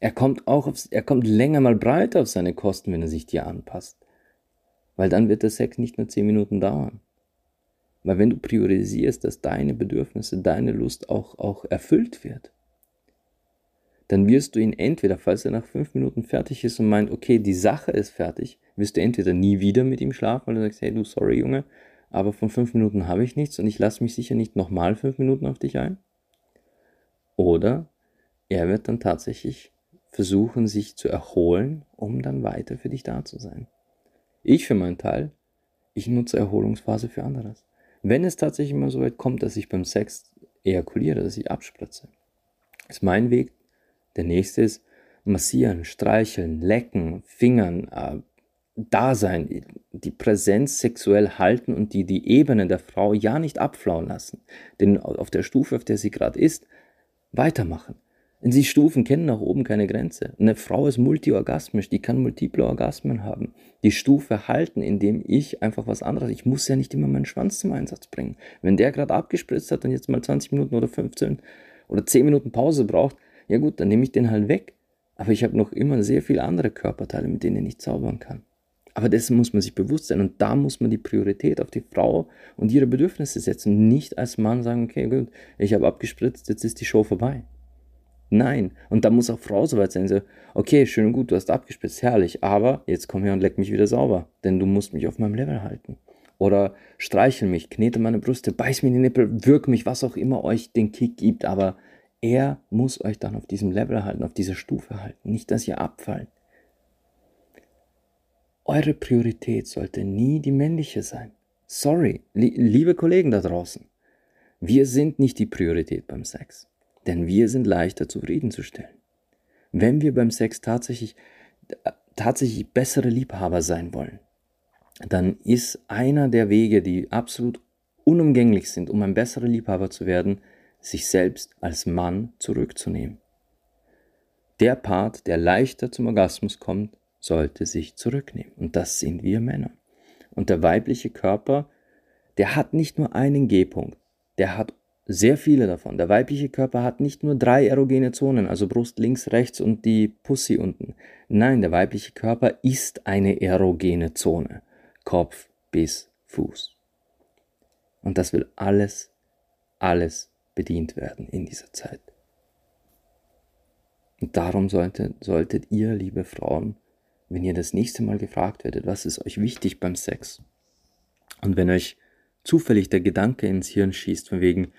Er kommt auch auf, er kommt länger mal breiter auf seine Kosten, wenn er sich dir anpasst. Weil dann wird der Sex nicht nur zehn Minuten dauern. Weil wenn du priorisierst, dass deine Bedürfnisse, deine Lust auch, auch erfüllt wird, dann wirst du ihn entweder, falls er nach fünf Minuten fertig ist und meint, okay, die Sache ist fertig, wirst du entweder nie wieder mit ihm schlafen, weil du sagst, hey du, sorry Junge, aber von fünf Minuten habe ich nichts und ich lasse mich sicher nicht nochmal fünf Minuten auf dich ein. Oder er wird dann tatsächlich versuchen, sich zu erholen, um dann weiter für dich da zu sein. Ich für meinen Teil, ich nutze Erholungsphase für anderes. Wenn es tatsächlich mal so weit kommt, dass ich beim Sex ejakuliere, dass ich abspritze, ist mein Weg. Der nächste ist massieren, streicheln, lecken, fingern, äh, da sein, die Präsenz sexuell halten und die, die Ebene der Frau ja nicht abflauen lassen. Denn auf der Stufe, auf der sie gerade ist, weitermachen. Die Stufen kennen nach oben keine Grenze. Eine Frau ist multiorgasmisch, die kann multiple Orgasmen haben. Die Stufe halten, indem ich einfach was anderes, ich muss ja nicht immer meinen Schwanz zum Einsatz bringen. Wenn der gerade abgespritzt hat und jetzt mal 20 Minuten oder 15 oder 10 Minuten Pause braucht, ja gut, dann nehme ich den halt weg. Aber ich habe noch immer sehr viele andere Körperteile, mit denen ich zaubern kann. Aber dessen muss man sich bewusst sein und da muss man die Priorität auf die Frau und ihre Bedürfnisse setzen. Nicht als Mann sagen, okay, gut, ich habe abgespritzt, jetzt ist die Show vorbei. Nein. Und da muss auch Frau so weit sein, so, okay, schön und gut, du hast abgespritzt, herrlich, aber jetzt komm her und leck mich wieder sauber, denn du musst mich auf meinem Level halten. Oder streichel mich, knete meine Brüste, beiß mir in die Nippel, wirk mich, was auch immer euch den Kick gibt, aber er muss euch dann auf diesem Level halten, auf dieser Stufe halten, nicht, dass ihr abfallt. Eure Priorität sollte nie die männliche sein. Sorry, li liebe Kollegen da draußen. Wir sind nicht die Priorität beim Sex, denn wir sind leichter zufriedenzustellen. Wenn wir beim Sex tatsächlich, tatsächlich bessere Liebhaber sein wollen, dann ist einer der Wege, die absolut unumgänglich sind, um ein besserer Liebhaber zu werden, sich selbst als Mann zurückzunehmen. Der Part, der leichter zum Orgasmus kommt, sollte sich zurücknehmen. Und das sind wir Männer. Und der weibliche Körper, der hat nicht nur einen G-Punkt, der hat sehr viele davon. Der weibliche Körper hat nicht nur drei erogene Zonen, also Brust links, rechts und die Pussy unten. Nein, der weibliche Körper ist eine erogene Zone. Kopf bis Fuß. Und das will alles, alles bedient werden in dieser Zeit. Und darum sollte, solltet ihr, liebe Frauen, wenn ihr das nächste Mal gefragt werdet, was ist euch wichtig beim Sex? Und wenn euch zufällig der Gedanke ins Hirn schießt, von wegen,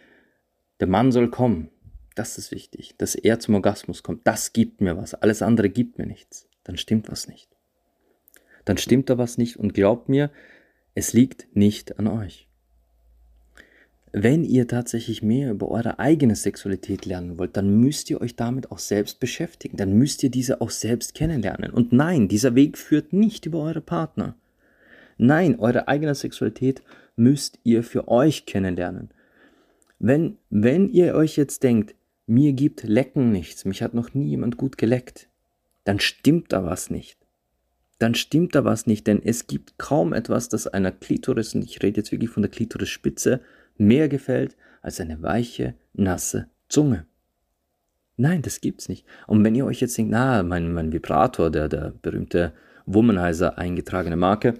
der Mann soll kommen, das ist wichtig, dass er zum Orgasmus kommt, das gibt mir was, alles andere gibt mir nichts, dann stimmt was nicht. Dann stimmt da was nicht und glaubt mir, es liegt nicht an euch. Wenn ihr tatsächlich mehr über eure eigene Sexualität lernen wollt, dann müsst ihr euch damit auch selbst beschäftigen. Dann müsst ihr diese auch selbst kennenlernen. Und nein, dieser Weg führt nicht über eure Partner. Nein, eure eigene Sexualität müsst ihr für euch kennenlernen. Wenn, wenn ihr euch jetzt denkt, mir gibt Lecken nichts, mich hat noch nie jemand gut geleckt, dann stimmt da was nicht. Dann stimmt da was nicht, denn es gibt kaum etwas, das einer Klitoris, und ich rede jetzt wirklich von der Klitorisspitze, mehr gefällt als eine weiche, nasse Zunge. Nein, das gibt's nicht. Und wenn ihr euch jetzt denkt, na, mein, mein Vibrator, der, der berühmte Womanizer eingetragene Marke,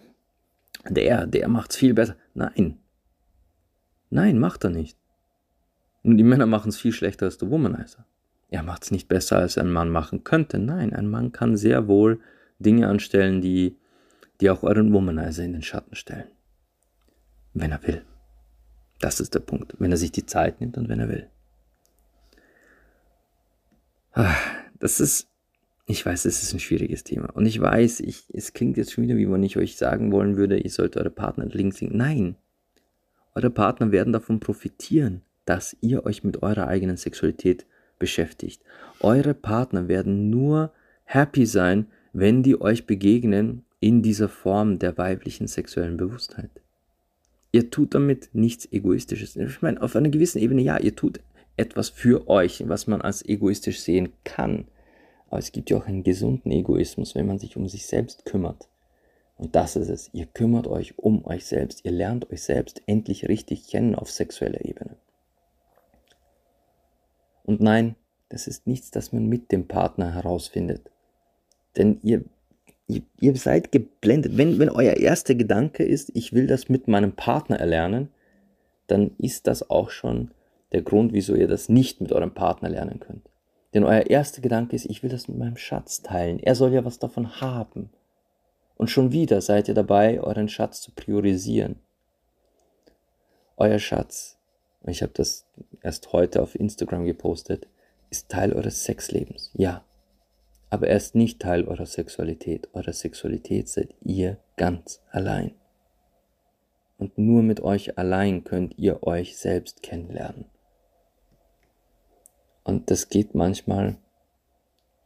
der, der macht's viel besser. Nein. Nein, macht er nicht. Und die Männer machen es viel schlechter als der Womanizer. Er macht es nicht besser, als ein Mann machen könnte. Nein, ein Mann kann sehr wohl Dinge anstellen, die, die auch euren Womanizer in den Schatten stellen. Wenn er will. Das ist der Punkt, wenn er sich die Zeit nimmt und wenn er will. Ah, das ist, ich weiß, es ist ein schwieriges Thema. Und ich weiß, ich, es klingt jetzt schon wieder, wie wenn ich euch sagen wollen würde, ihr sollt eure Partner links liegen. Nein, eure Partner werden davon profitieren, dass ihr euch mit eurer eigenen Sexualität beschäftigt. Eure Partner werden nur happy sein, wenn die euch begegnen in dieser Form der weiblichen sexuellen Bewusstheit ihr tut damit nichts Egoistisches. Ich meine, auf einer gewissen Ebene, ja, ihr tut etwas für euch, was man als egoistisch sehen kann. Aber es gibt ja auch einen gesunden Egoismus, wenn man sich um sich selbst kümmert. Und das ist es. Ihr kümmert euch um euch selbst. Ihr lernt euch selbst endlich richtig kennen auf sexueller Ebene. Und nein, das ist nichts, das man mit dem Partner herausfindet. Denn ihr ihr, ihr seid geblendet. Wenn, wenn euer erster Gedanke ist, ich will das mit meinem Partner erlernen, dann ist das auch schon der Grund, wieso ihr das nicht mit eurem Partner lernen könnt. Denn euer erster Gedanke ist, ich will das mit meinem Schatz teilen. Er soll ja was davon haben. Und schon wieder seid ihr dabei, euren Schatz zu priorisieren. Euer Schatz, ich habe das erst heute auf Instagram gepostet, ist Teil eures Sexlebens. Ja. aber er ist nicht Teil eurer Sexualität. Eure Sexualität seid ihr ganz allein. Und nur mit euch allein könnt ihr euch selbst kennenlernen. Und das geht manchmal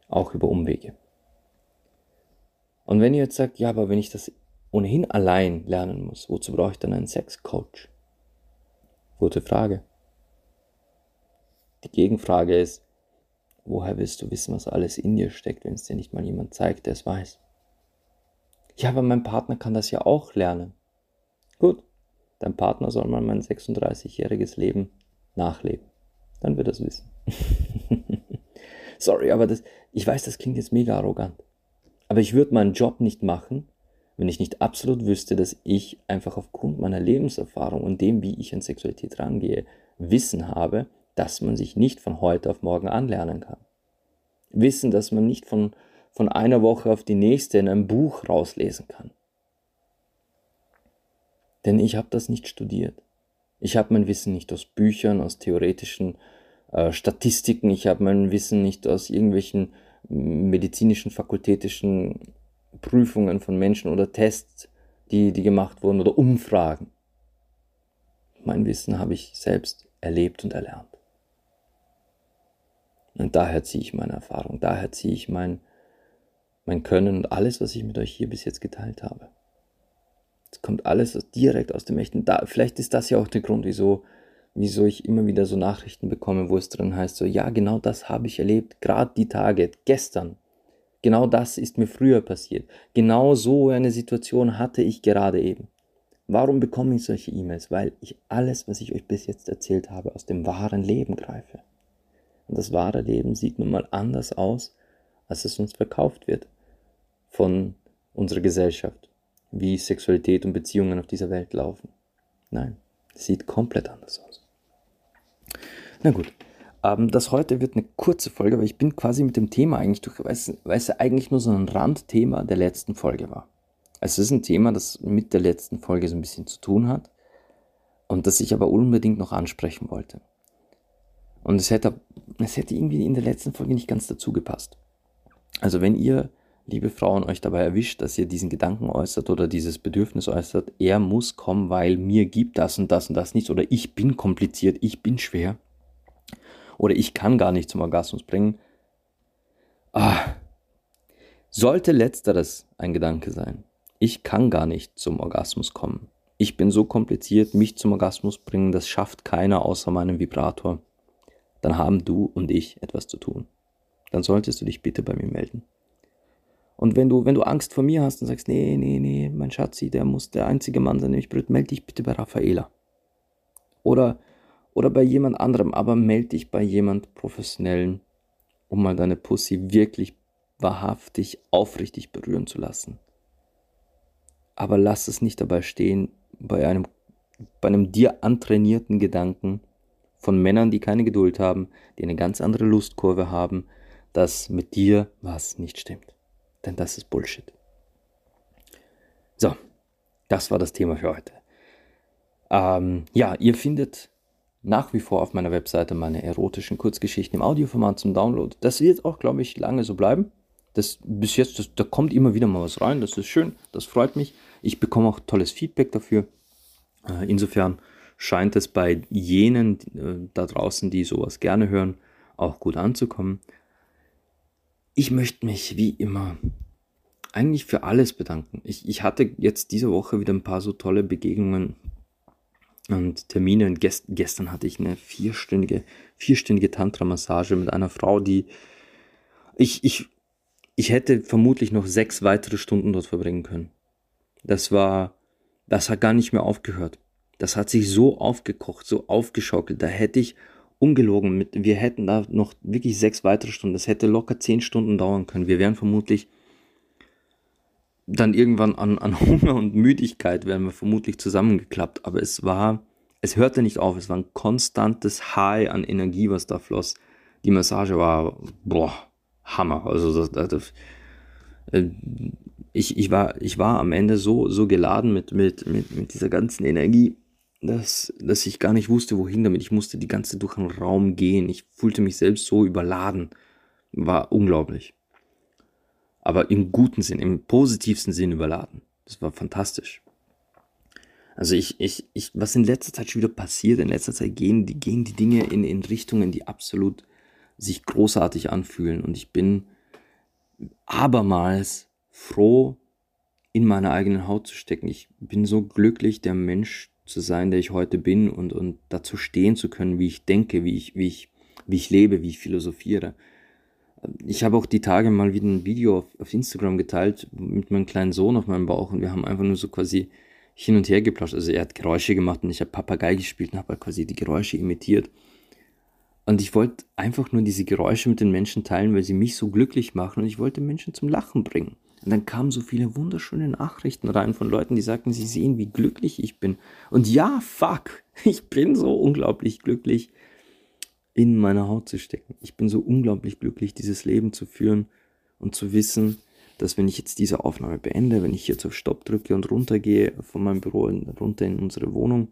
auch über Umwege. Und wenn ihr jetzt sagt, ja, aber wenn ich das ohnehin allein lernen muss, wozu brauche ich dann einen Sexcoach? Gute Frage. Die Gegenfrage ist, woher willst du wissen, was alles in dir steckt, wenn es dir nicht mal jemand zeigt, der es weiß? Ja, aber mein Partner kann das ja auch lernen. Gut, dein Partner soll mal mein 36-jähriges Leben nachleben. Dann wird er es wissen. *laughs* Sorry, aber das, ich weiß, das klingt jetzt mega arrogant. Aber ich würde meinen Job nicht machen, wenn ich nicht absolut wüsste, dass ich einfach aufgrund meiner Lebenserfahrung und dem, wie ich an Sexualität rangehe, Wissen habe, dass man sich nicht von heute auf morgen anlernen kann. Wissen, dass man nicht von, von einer Woche auf die nächste in einem Buch rauslesen kann. Denn ich habe das nicht studiert. Ich habe mein Wissen nicht aus Büchern, aus theoretischen äh, Statistiken, ich habe mein Wissen nicht aus irgendwelchen medizinischen, fakultätischen Prüfungen von Menschen oder Tests, die, die gemacht wurden oder Umfragen. Mein Wissen habe ich selbst erlebt und erlernt. Und daher ziehe ich meine Erfahrung, daher ziehe ich mein, mein Können und alles, was ich mit euch hier bis jetzt geteilt habe. Es kommt alles direkt aus dem Echten. Da, vielleicht ist das ja auch der Grund, wieso, wieso ich immer wieder so Nachrichten bekomme, wo es drin heißt, so, ja, genau das habe ich erlebt, gerade die Tage, gestern. Genau das ist mir früher passiert. Genau so eine Situation hatte ich gerade eben. Warum bekomme ich solche E-Mails? Weil ich alles, was ich euch bis jetzt erzählt habe, aus dem wahren Leben greife. Und das wahre Leben sieht nun mal anders aus, als es uns verkauft wird von unserer Gesellschaft, wie Sexualität und Beziehungen auf dieser Welt laufen. Nein, es sieht komplett anders aus. Na gut, das heute wird eine kurze Folge, weil ich bin quasi mit dem Thema eigentlich durch, weil es, weil eigentlich nur so ein Randthema der letzten Folge war. Also es ist ein Thema, das mit der letzten Folge so ein bisschen zu tun hat und das ich aber unbedingt noch ansprechen wollte. Und es hätte, es hätte irgendwie in der letzten Folge nicht ganz dazu gepasst. Also wenn ihr, liebe Frauen, euch dabei erwischt, dass ihr diesen Gedanken äußert oder dieses Bedürfnis äußert, er muss kommen, weil mir gibt das und das und das nichts oder ich bin kompliziert, ich bin schwer oder ich kann gar nicht zum Orgasmus bringen. Ah, sollte letzteres ein Gedanke sein. Ich kann gar nicht zum Orgasmus kommen. Ich bin so kompliziert, mich zum Orgasmus bringen, das schafft keiner außer meinem Vibrator dann haben du und ich etwas zu tun. Dann solltest du dich bitte bei mir melden. Und wenn du, wenn du Angst vor mir hast und sagst, nee, nee, nee, mein Schatzi, der muss der einzige Mann sein, der mich berührt, melde dich bitte bei Raffaela. Oder, oder bei jemand anderem, aber melde dich bei jemand Professionellen, um mal deine Pussy wirklich wahrhaftig, aufrichtig berühren zu lassen. Aber lass es nicht dabei stehen, bei einem, bei einem dir antrainierten Gedanken, von Männern, die keine Geduld haben, die eine ganz andere Lustkurve haben, dass mit dir was nicht stimmt. Denn das ist Bullshit. So, das war das Thema für heute. Ähm, ja, ihr findet nach wie vor auf meiner Webseite meine erotischen Kurzgeschichten im Audioformat zum Download. Das wird auch, glaube ich, lange so bleiben. Das bis jetzt, das, da kommt immer wieder mal was rein. Das ist schön, das freut mich. Ich bekomme auch tolles Feedback dafür. Äh, insofern scheint es bei jenen äh, da draußen, die sowas gerne hören, auch gut anzukommen. Ich möchte mich wie immer eigentlich für alles bedanken. Ich, ich hatte jetzt diese Woche wieder ein paar so tolle Begegnungen und Termine. Und gest, gestern hatte ich eine vierstündige, vierstündige Tantra-Massage mit einer Frau, die ich, ich, ich hätte vermutlich noch sechs weitere Stunden dort verbringen können. Das war, das hat gar nicht mehr aufgehört. Das hat sich so aufgekocht, so aufgeschaukelt. Da hätte ich ungelogen mit, wir hätten da noch wirklich sechs weitere Stunden. Das hätte locker zehn Stunden dauern können. Wir wären vermutlich dann irgendwann an, an *laughs* Hunger und Müdigkeit wären wir vermutlich zusammengeklappt. Aber es war, es hörte nicht auf. Es war ein konstantes High an Energie, was da floss. Die Massage war, boah, Hammer. Also das, das, äh, ich, ich, war, ich war am Ende so, so geladen mit, mit, mit, mit dieser ganzen Energie dass, dass ich gar nicht wusste, wohin damit. Ich musste die ganze durch den Raum gehen. Ich fühlte mich selbst so überladen. War unglaublich. Aber im guten Sinn, im positivsten Sinn überladen. Das war fantastisch. Also ich, ich, ich, was in letzter Zeit schon wieder passiert, in letzter Zeit gehen die, gehen die Dinge in, in Richtungen, die absolut sich großartig anfühlen. Und ich bin abermals froh, in meiner eigenen Haut zu stecken. Ich bin so glücklich, der Mensch zu sein, der ich heute bin und, und dazu stehen zu können, wie ich denke, wie ich, wie ich, wie ich lebe, wie ich philosophiere. Ich habe auch die Tage mal wieder ein Video auf, auf Instagram geteilt mit meinem kleinen Sohn auf meinem Bauch und wir haben einfach nur so quasi hin und her geplauscht. Also er hat Geräusche gemacht und ich habe Papagei gespielt und habe halt quasi die Geräusche imitiert. Und ich wollte einfach nur diese Geräusche mit den Menschen teilen, weil sie mich so glücklich machen und ich wollte Menschen zum Lachen bringen. Und dann kamen so viele wunderschöne Nachrichten rein von Leuten, die sagten, sie sehen, wie glücklich ich bin. Und ja, fuck, *laughs* ich bin so unglaublich glücklich, in meiner Haut zu stecken. Ich bin so unglaublich glücklich, dieses Leben zu führen und zu wissen, dass wenn ich jetzt diese Aufnahme beende, wenn ich jetzt auf Stopp drücke und runtergehe von meinem Büro runter in unsere Wohnung,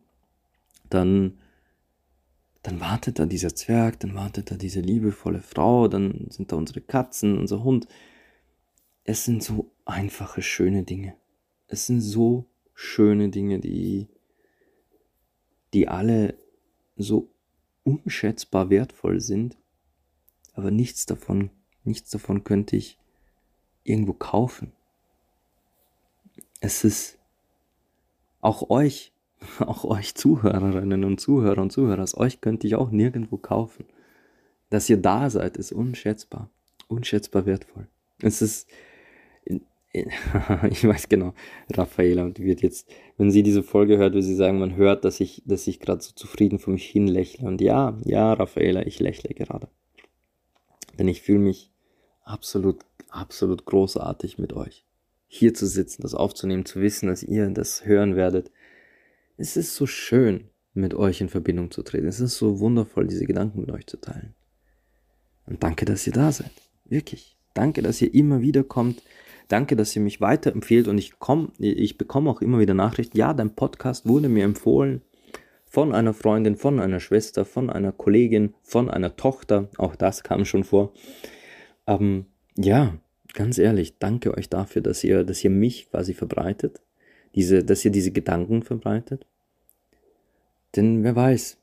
dann, dann wartet da dieser Zwerg, dann wartet da diese liebevolle Frau, dann sind da unsere Katzen, unser Hund. Es sind so einfache, schöne Dinge. Es sind so schöne Dinge, die, die alle so unschätzbar wertvoll sind, aber nichts davon, nichts davon könnte ich irgendwo kaufen. Es ist auch euch, *laughs* auch euch Zuhörerinnen und Zuhörer und Zuhörer, euch könnte ich auch nirgendwo kaufen. Dass ihr da seid, ist unschätzbar, unschätzbar wertvoll. Es ist, *laughs* ich weiß genau, Raffaela wird jetzt, wenn sie diese Folge hört, will sie sagen, man hört, dass ich, dass ich gerade so zufrieden vor mich hin lächle. Und ja, ja, Raffaela, ich lächle gerade. Denn ich fühle mich absolut absolut großartig mit euch. Hier zu sitzen, das aufzunehmen, zu wissen, dass ihr das hören werdet. Es ist so schön, mit euch in Verbindung zu treten. Es ist so wundervoll, diese Gedanken mit euch zu teilen. Und danke, dass ihr da seid. Wirklich. Danke, dass ihr immer wieder kommt. Danke, dass ihr mich weiterempfehlt und ich komm, ich bekomme auch immer wieder Nachrichten. Ja, dein Podcast wurde mir empfohlen von einer Freundin, von einer Schwester, von einer Kollegin, von einer Tochter. Auch das kam schon vor. Ähm, ja, ganz ehrlich, danke euch dafür, dass ihr, dass ihr mich quasi verbreitet, diese, dass ihr diese Gedanken verbreitet. Denn wer weiß,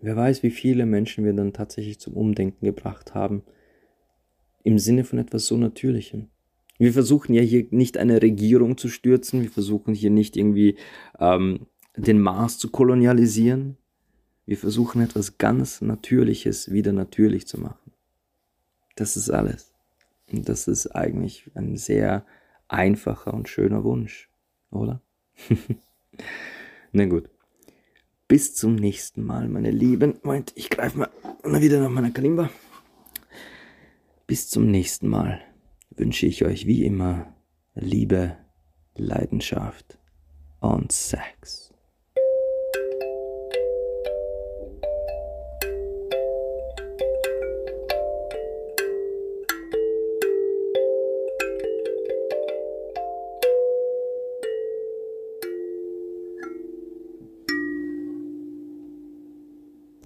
wer weiß, wie viele Menschen wir dann tatsächlich zum Umdenken gebracht haben, im Sinne von etwas so Natürlichem. Wir versuchen ja hier nicht eine Regierung zu stürzen, wir versuchen hier nicht irgendwie ähm, den Mars zu kolonialisieren. Wir versuchen etwas ganz Natürliches wieder natürlich zu machen. Das ist alles. Und das ist eigentlich ein sehr einfacher und schöner Wunsch, oder? *laughs* Na gut. Bis zum nächsten Mal, meine Lieben. Moment, ich greife mal wieder nach meiner Kalimba. Bis zum nächsten Mal wünsche ich euch wie immer Liebe, Leidenschaft und Sex.